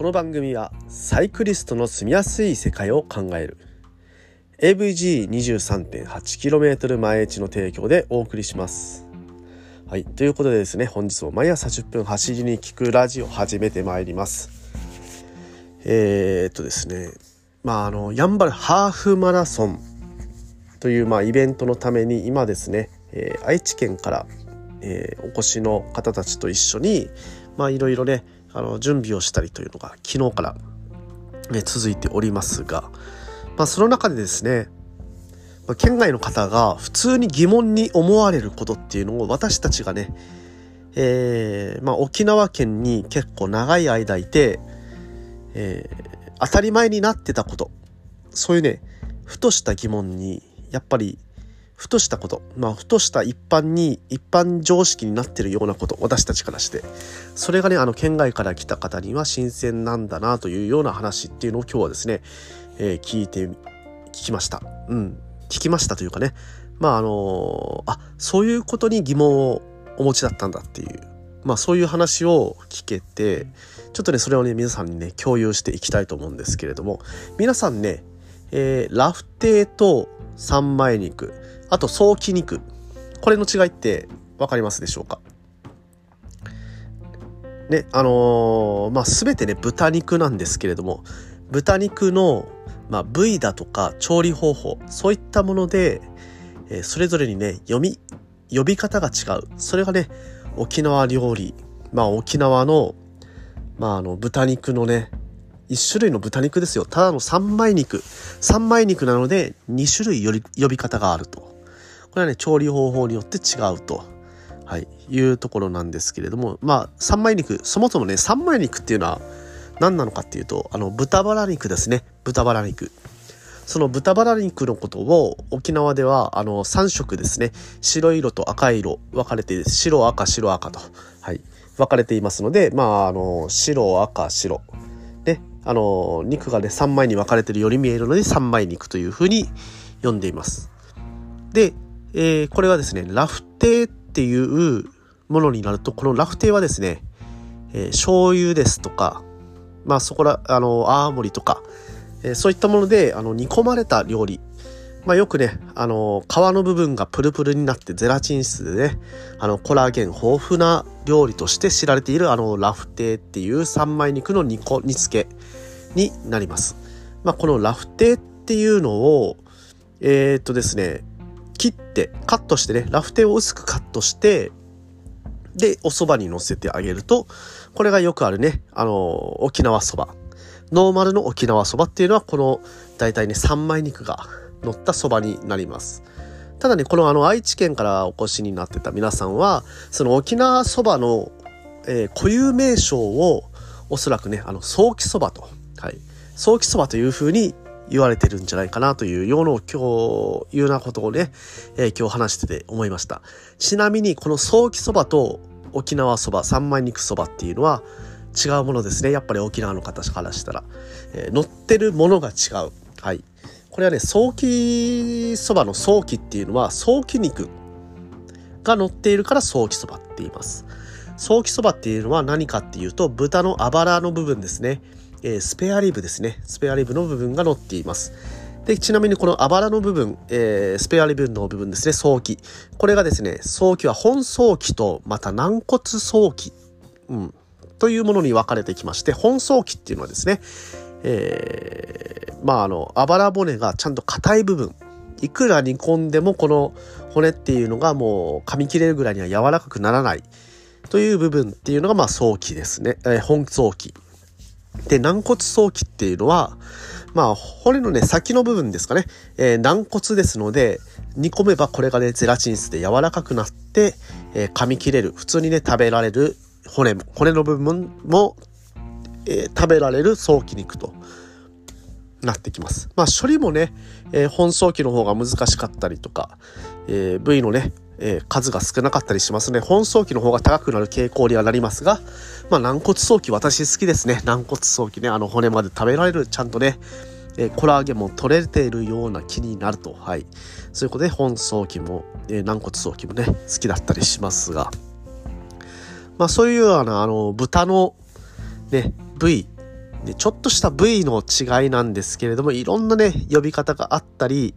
この番組はサイクリストの住みやすい世界を考える。AVG23.8km 前地の提供でお送りします。はいということでですね本日も毎朝10分走りに聞くラジオ始めてまいります。えー、っとですねまああのやんばるハーフマラソンというまあイベントのために今ですね、えー、愛知県から、えー、お越しの方たちと一緒にまあいろいろねあの準備をしたりというのが昨日から、ね、続いておりますが、まあ、その中でですね、まあ、県外の方が普通に疑問に思われることっていうのを私たちがね、えーまあ、沖縄県に結構長い間いて、えー、当たり前になってたことそういうねふとした疑問にやっぱりふとしたこと、まあ、ふとした一般に、一般常識になってるようなこと、私たちからして、それがね、あの、県外から来た方には新鮮なんだなというような話っていうのを今日はですね、えー、聞いて、聞きました。うん。聞きましたというかね、まあ、あのー、あ、そういうことに疑問をお持ちだったんだっていう、まあ、そういう話を聞けて、ちょっとね、それをね、皆さんにね、共有していきたいと思うんですけれども、皆さんね、えー、ラフテーと三枚肉、あと、早期肉。これの違いって分かりますでしょうか？ね、あのー、まあ、すべてね、豚肉なんですけれども、豚肉の、まあ、部位だとか調理方法、そういったもので、えー、それぞれにね、読み、呼び方が違う。それがね、沖縄料理、まあ、沖縄の、まあ、あの、豚肉のね、一種類の豚肉ですよ。ただの三枚肉。三枚肉なので、二種類より呼び方があると。これはね、調理方法によって違うと。はい、いうところなんですけれども、まあ、三枚肉、そもそもね、三枚肉っていうのは何なのかっていうと、あの、豚バラ肉ですね。豚バラ肉。その豚バラ肉のことを沖縄ではあの3色ですね。白色と赤色分かれて白赤白赤と、はい、分かれていますのでまああの白赤白。ね。あの肉がね3枚に分かれてるように見えるので3枚肉というふうに呼んでいます。でえー、これはですね、ラフテーっていうものになると、このラフテーはですね、えー、醤油ですとか、まあそこら、あの、青森とか、えー、そういったもので、あの、煮込まれた料理。まあよくね、あの、皮の部分がプルプルになってゼラチン質でね、あの、コラーゲン豊富な料理として知られている、あの、ラフテーっていう三枚肉の煮こ煮付けになります。まあこのラフテーっていうのを、えー、っとですね、切ってカットしてねラフテーを薄くカットしてでお蕎麦にのせてあげるとこれがよくあるねあの沖縄そばノーマルの沖縄そばっていうのはこの大体ね三枚肉が乗ったそばになります。ただねこのあの愛知県からお越しになってた皆さんはその沖縄そばの、えー、固有名称をおそらくねあの早期そばと、はい、早期そばというふうに言われてるんじゃないかなというような今日、いうなことをね、えー、今日話してて思いました。ちなみにこの早期そばと沖縄そば、三枚肉そばっていうのは違うものですね。やっぱり沖縄の方からしたら。えー、乗ってるものが違う。はい。これはね、早期そばの早期っていうのは早期肉が乗っているから早期そばって言います。早期そばっていうのは何かっていうと豚のあばらの部分ですね。えー、スペアリブですね。スペアリブの部分が載っています。で、ちなみにこのあばらの部分、えー、スペアリブの部分ですね、早期。これがですね、早期は本早期と、また軟骨早期、うん、というものに分かれてきまして、本早期っていうのはですね、えー、まああの、あばら骨がちゃんと硬い部分、いくら煮込んでもこの骨っていうのがもう噛み切れるぐらいには柔らかくならない。という部分っていうのがまあ早期ですね、えー、本早期。で、軟骨早期っていうのは、まあ、骨のね、先の部分ですかね。えー、軟骨ですので、煮込めばこれがね、ゼラチン質で柔らかくなって、えー、噛み切れる。普通にね、食べられる骨も、骨の部分も、えー、食べられる早期肉となってきます。まあ、処理もね、えー、本早期の方が難しかったりとか、えー、部位のね、えー、数が少なかったりしますね。本早期の方が高くなる傾向にはなりますが、まあ、軟骨早期私好きですね。軟骨早期ね、あの骨まで食べられる、ちゃんとね、えー、コラーゲンも取れているような気になると。はい。そういうことで、本早期も、えー、軟骨早期もね、好きだったりしますが、まあ、そういうような、あの、豚の、ね、部位で、ちょっとした部位の違いなんですけれども、いろんなね、呼び方があったり、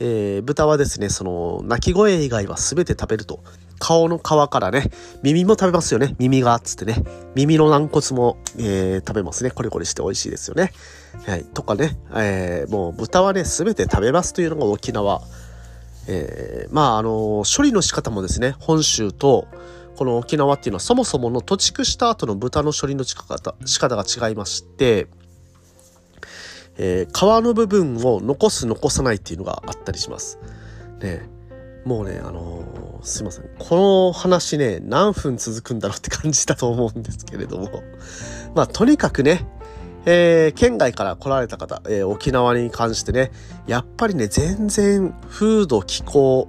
えー、豚はですね、その、鳴き声以外は全て食べると。顔の皮からね、耳も食べますよね。耳が、つってね。耳の軟骨も、えー、食べますね。コリコリして美味しいですよね。はい。とかね、えー、もう豚はね、全て食べますというのが沖縄。えー、まあ、あの処理の仕方もですね、本州と、この沖縄っていうのはそもそもの土地区した後の豚の処理の仕方仕方が違いまして、えー、皮の部分を残す残さないっていうのがあったりします。ねもうね、あのー、すいません。この話ね、何分続くんだろうって感じだと思うんですけれども。まあ、とにかくね、えー、県外から来られた方、えー、沖縄に関してね、やっぱりね、全然風土、気候、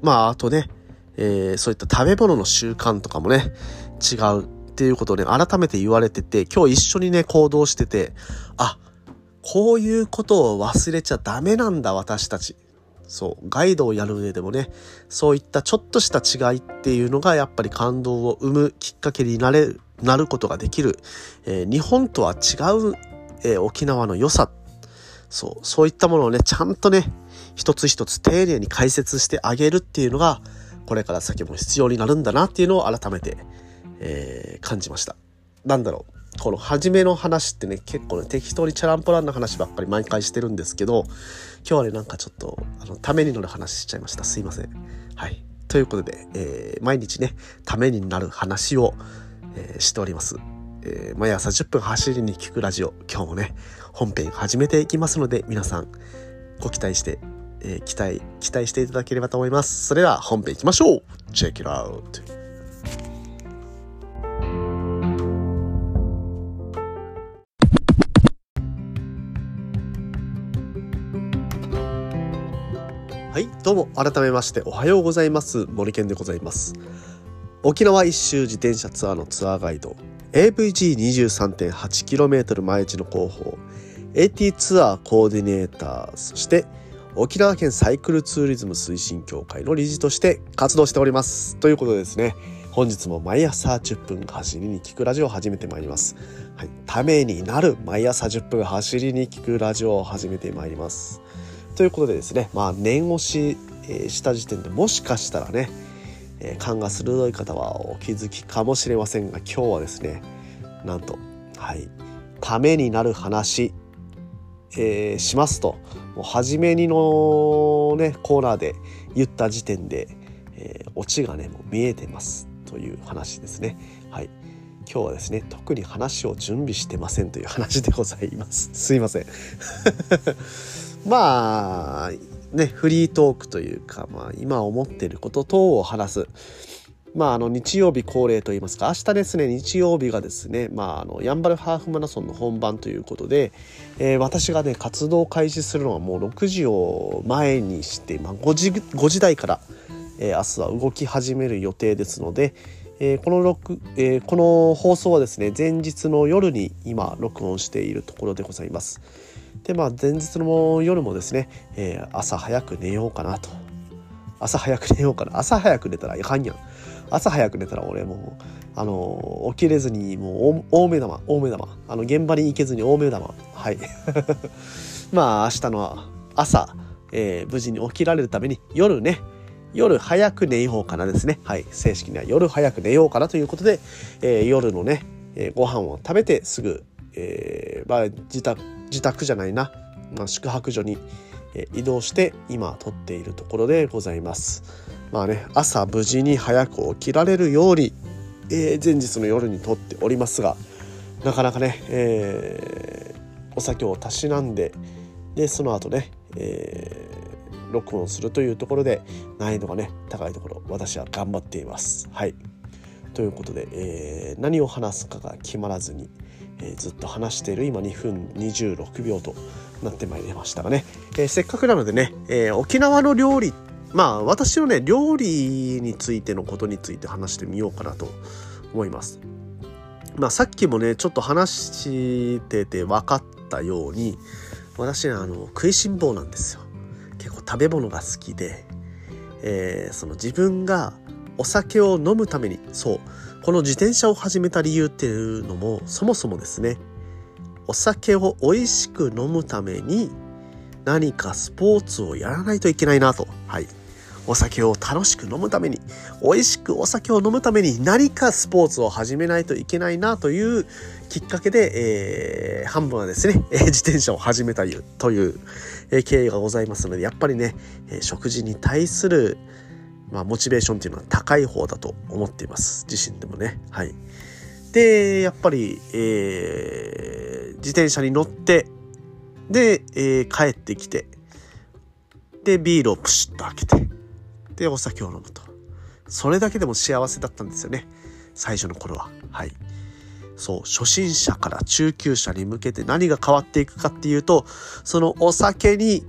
まあ、あとね、えー、そういった食べ物の習慣とかもね、違うっていうことをね、改めて言われてて、今日一緒にね、行動してて、あ、こういうことを忘れちゃダメなんだ、私たち。そう、ガイドをやる上でもね、そういったちょっとした違いっていうのがやっぱり感動を生むきっかけになれる、なることができる、えー、日本とは違う、えー、沖縄の良さ、そう、そういったものをね、ちゃんとね、一つ一つ丁寧に解説してあげるっていうのが、これから先も必要になるんだなっていうのを改めて、えー、感じました。なんだろう。この初めの話ってね、結構ね、適当にチャランポランな話ばっかり毎回してるんですけど、今日はね、なんかちょっと、あの、ためになる話しちゃいました。すいません。はい。ということで、えー、毎日ね、ためになる話を、えー、しております。えー、毎朝10分走りに聞くラジオ、今日もね、本編始めていきますので、皆さん、ご期待してえー、期待、期待していただければと思います。それでは本編行きましょう !Check it out! はい、どうも改めましておはようございます。森健でございます。沖縄一周自転車ツアーのツアーガイド AVG23.8km 毎日の広報 AT ツアーコーディネーターそして沖縄県サイクルツーリズム推進協会の理事として活動しております。ということでですね、本日も毎朝10分走りに聞くラジオを始めてまいります。はい、ためになる毎朝10分走りに聞くラジオを始めてまいります。ということでですね、まあ念押しした時点でもしかしたらね、え、勘が鋭い方はお気づきかもしれませんが、今日はですね、なんと、はい、ためになる話、えー、しますと、もう初めにのねコーナーで言った時点で、えー、オチがねもう見えてますという話ですね。はい。今日はですね特に話を準備してませんという話でございます。すいません。まあねフリートークというかまあ今思っていること等を話すまあ、あの日曜日恒例といいますか明日ですね日曜日がですね、まあ、あのヤンバルハーフマラソンの本番ということで、え、私がね活動開始するのはもう6時を前にして、まあ、5, 時5時台から、えー、明日は動き始める予定ですので、え、この6、え、この放送はですね前日の夜に今録音しているところでございます。でまあ前日の夜もですね、えー、朝早く寝ようかなと。朝早く寝ようかな。朝早く寝たらいかんやん。朝早く寝たら俺もうあの起きれずにもう大目玉大目玉。あの現場に行けずに大目玉。はい。まあ明日の朝、えー、無事に起きられるために夜ね。夜早く寝ようかなですね。はい。正式には夜早く寝ようかなということで、えー、夜のね、えー、ご飯を食べてすぐ、えーまあ、自宅自宅じゃないな、まあ、宿泊所に移動して今撮っているところでございます。まあね朝無事に早く起きられるように、えー、前日の夜に撮っておりますがなかなかね、えー、お酒をたしなんででその後ね、えー、録音するというところで難易度がね高いところ私は頑張っています。はいということで、えー、何を話すかが決まらずに、えー、ずっと話している今2分26秒となってまいりましたがね、えー、せっかくなのでね、え沖縄の料理まあ私のね料理についてのことについて話してみようかなと思います。まあさっきもねちょっと話してて分かったように私ねあの食いしん坊なんですよ。結構食べ物が好きで、えー、その自分がお酒を飲むためにそうこの自転車を始めた理由っていうのもそもそもですねお酒を美味しく飲むために何かスポーツをやらないといけないなと。はい。お酒を楽しく飲むために、美味しくお酒を飲むために何かスポーツを始めないといけないなというきっかけで、えー、半分はですね、えー、自転車を始めたという、えー、経緯がございますので、やっぱりね、え食事に対する、まあ、モチベーションっていうのは高い方だと思っています。自身でもね。はい。で、やっぱり、えー、自転車に乗って、で、えー、帰ってきて、で、ビールをプシッと開けて、でお酒を飲むとそれだけでも幸せだったんですよね最初の頃ははいそう初心者から中級者に向けて何が変わっていくかっていうとそのお酒に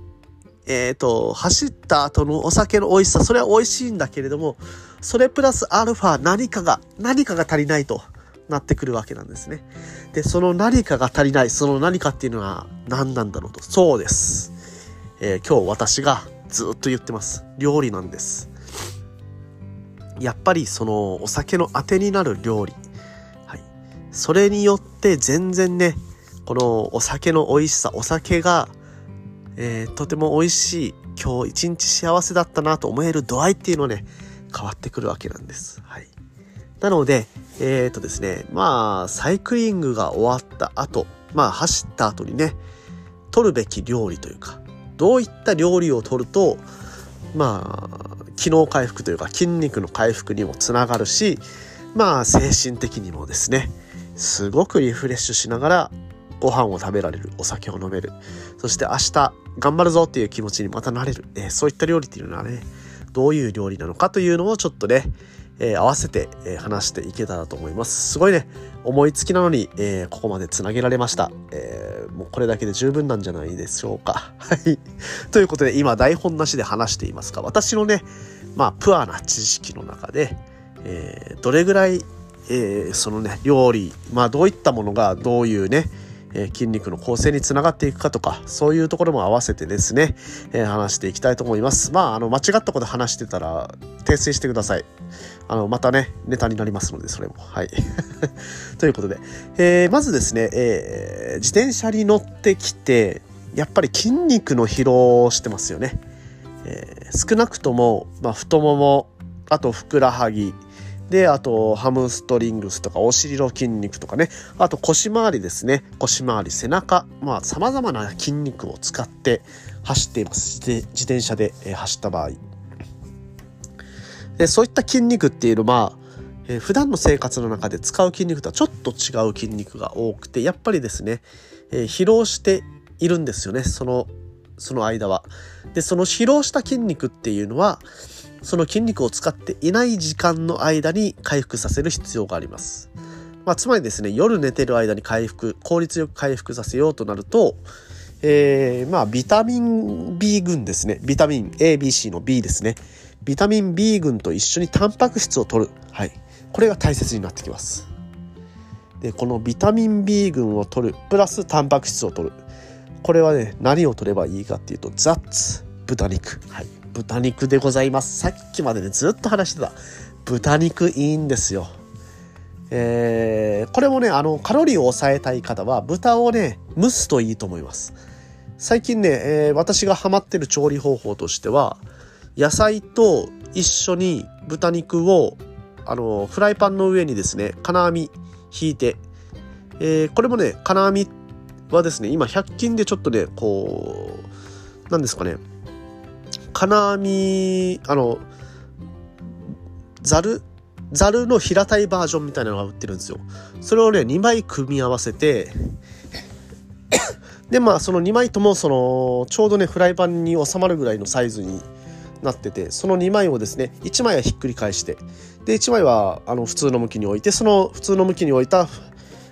えっ、ー、と走った後のお酒の美味しさそれは美味しいんだけれどもそれプラスアルファ何かが何かが足りないとなってくるわけなんですねでその何かが足りないその何かっていうのは何なんだろうとそうです、えー、今日私がずっと言ってます。料理なんです。やっぱりそのお酒のあてになる料理。はい。それによって全然ね、このお酒の美味しさ、お酒が、えー、とても美味しい、今日一日幸せだったなと思える度合いっていうのね、変わってくるわけなんです。はい。なので、えっ、ー、とですね、まあ、サイクリングが終わった後、まあ、走った後にね、取るべき料理というか、どういった料理をとるとまあ機能回復というか筋肉の回復にもつながるしまあ精神的にもですねすごくリフレッシュしながらご飯を食べられるお酒を飲めるそして明日頑張るぞっていう気持ちにまたなれる、えー、そういった料理っていうのはねどういう料理なのかというのをちょっとねえー、合わせて、えー、話していけたらと思います。すごいね、思いつきなのに、えー、ここまでつなげられました。えもうこれだけで十分なんじゃないでしょうか。はい。ということで、今台本なしで話していますが、私のね、まあ、プアな知識の中で、えどれぐらい、えそのね、料理、まあ、どういったものがどういうね、え筋肉の構成につながっていくかとか、そういうところも合わせてですね、え、話していきたいと思います。まあ、あの、間違ったこと話してたら、訂正してください。あの、またね、ネタになりますので、それも。はい。ということで、えー、まずですね、えー、自転車に乗ってきて、やっぱり筋肉の疲労をしてますよね。えー、少なくとも、まあ、太もも、あとふくらはぎ、で、あと、ハムストリングスとか、お尻の筋肉とかね、あと腰回りですね。腰回り、背中、まあ、様々な筋肉を使って走っています。自転車で走った場合。でそういった筋肉っていうのは、えー、普段の生活の中で使う筋肉とはちょっと違う筋肉が多くて、やっぱりですね、えー、疲労しているんですよね、その、その間は。で、その疲労した筋肉っていうのは、その筋肉を使っていない時間の間に回復させる必要があります。まあ、つまりですね、夜寝てる間に回復、効率よく回復させようとなると、えー、まあ、ビタミン B 群ですね。ビタミン A、B、C の B ですね。ビタミン B 群と一緒にタンパク質を取る。はい。これが大切になってきます。で、このビタミン B 群を取る、プラスタンパク質を取る。これはね、何を取ればいいかっていうと、ザッツ、豚肉。はい。豚肉でございます。さっきまでね、ずっと話してた。豚肉いいんですよ。えー、これもね、あの、カロリーを抑えたい方は、豚をね、蒸すといいと思います。最近ね、えー、私がハマってる調理方法としては、野菜と一緒に豚肉を、あの、フライパンの上にですね、金網引いて、えー、これもね、金網はですね、今100均でちょっとね、こう、なんですかね、金網、あの、ざるざるの平たいバージョンみたいなのが売ってるんですよ。それをね、2枚組み合わせて、で、まあ、その2枚とも、その、ちょうどね、フライパンに収まるぐらいのサイズになってて、その2枚をですね、1枚はひっくり返して、で、1枚は、あの、普通の向きに置いて、その普通の向きに置いた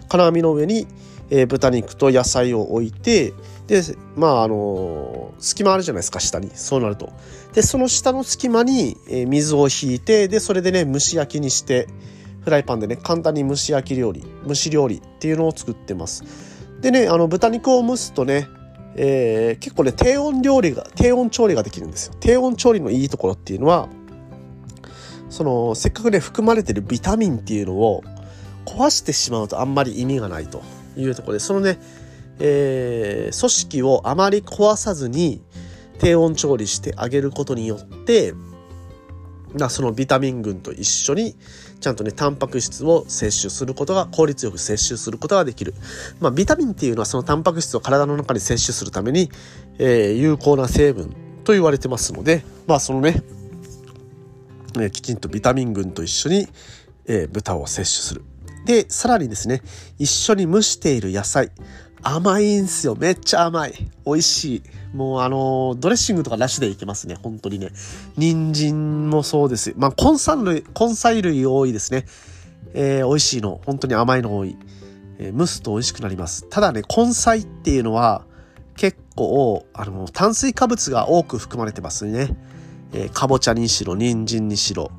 金網の上に、えー、豚肉と野菜を置いて、で、まあ、あのー、隙間あるじゃないですか、下に。そうなると。で、その下の隙間に、え、水を引いて、で、それでね、蒸し焼きにして、フライパンでね、簡単に蒸し焼き料理、蒸し料理っていうのを作ってます。でね、あの、豚肉を蒸すとね、えー、結構ね、低温料理が、低温調理ができるんですよ。低温調理のいいところっていうのは、その、せっかくね、含まれてるビタミンっていうのを壊してしまうとあんまり意味がないというところで、そのね、えー、組織をあまり壊さずに低温調理してあげることによってそのビタミン群と一緒にちゃんとねタンパク質を摂取することが効率よく摂取することができる、まあ、ビタミンっていうのはそのタンパク質を体の中に摂取するために、えー、有効な成分と言われてますのでまあそのね、え、きちんとビタミン群と一緒に、えー、豚を摂取する。でさらにですね一緒に蒸している野菜。甘いんすよめっちゃ甘い美味しいもうあのドレッシングとかなしでいけますね。本当にね。人参もそうです。まあ、根菜類、根菜類多いですね。えー、美味しいの。本当に甘いの多い。えー、蒸すと美味しくなります。ただね、根菜っていうのは結構、あの、炭水化物が多く含まれてますね。えー、かぼちゃにしろ、人参にしろ、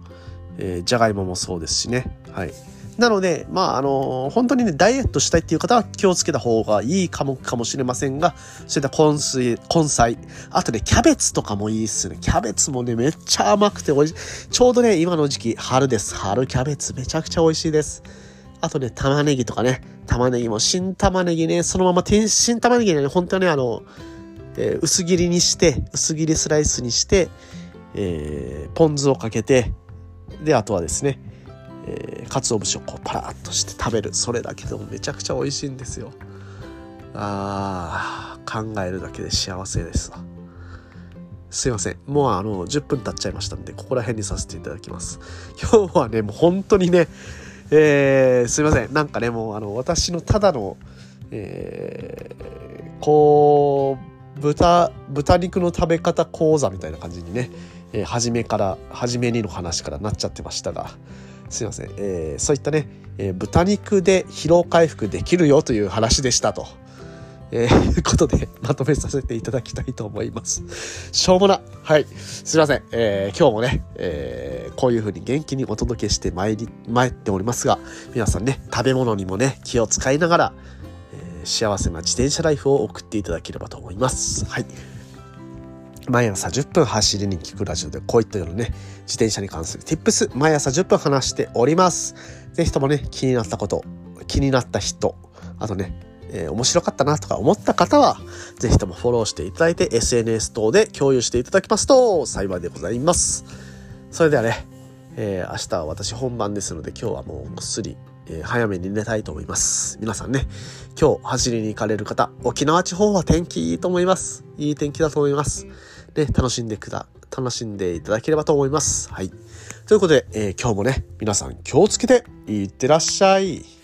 えー、じゃがいももそうですしね。はい。なので、まあ、あの、本当にね、ダイエットしたいっていう方は気をつけた方がいいかも、かもしれませんが、そういった根水、根菜、あとね、キャベツとかもいいっすね。キャベツもね、めっちゃ甘くて美味しい。ちょうどね、今の時期、春です。春キャベツめちゃくちゃ美味しいです。あとね、玉ねぎとかね、玉ねぎも新玉ねぎね、そのまま天新玉ねぎね、本当にね、あの、えー、薄切りにして、薄切りスライスにして、えー、ポン酢をかけて、で、あとはですね、鰹節をこうパラッとして食べる。それだけでもめちゃくちゃ美味しいんですよ。あー考えるだけで幸せですわ。すいません。もうあの10分経っちゃいましたんでここら辺にさせていただきます。今日はねもう本当にねえー、すいません。なんかねもうあの私のただのえー、こう豚豚肉の食べ方講座みたいな感じにね、えー、初めから初めにの話からなっちゃってましたがすいません、えー、そういったね、えー、豚肉で疲労回復できるよという話でしたと。えー、いうことでまとめさせていただきたいと思います。しょうもな。はい。すいません。えー、今日もね、えー、こういう風に元気にお届けして参り、参っておりますが、皆さんね、食べ物にもね、気を使いながら、えー、幸せな自転車ライフを送っていただければと思います。はい。毎朝10分走りに聞くラジオでこういったようなね、自転車に関する tips、毎朝10分話しております。ぜひともね、気になったこと、気になった人、あとね、えー、面白かったなとか思った方は、ぜひともフォローしていただいて SNS 等で共有していただきますと幸いでございます。それではね、えー、明日は私本番ですので今日はもうぐっすり、え、早めに寝たいと思います。皆さんね、今日走りに行かれる方、沖縄地方は天気いいと思います。いい天気だと思います。ね、楽しんでくだ、楽しんでいただければと思います。はい。ということで、えー、今日もね、皆さん気をつけていってらっしゃい。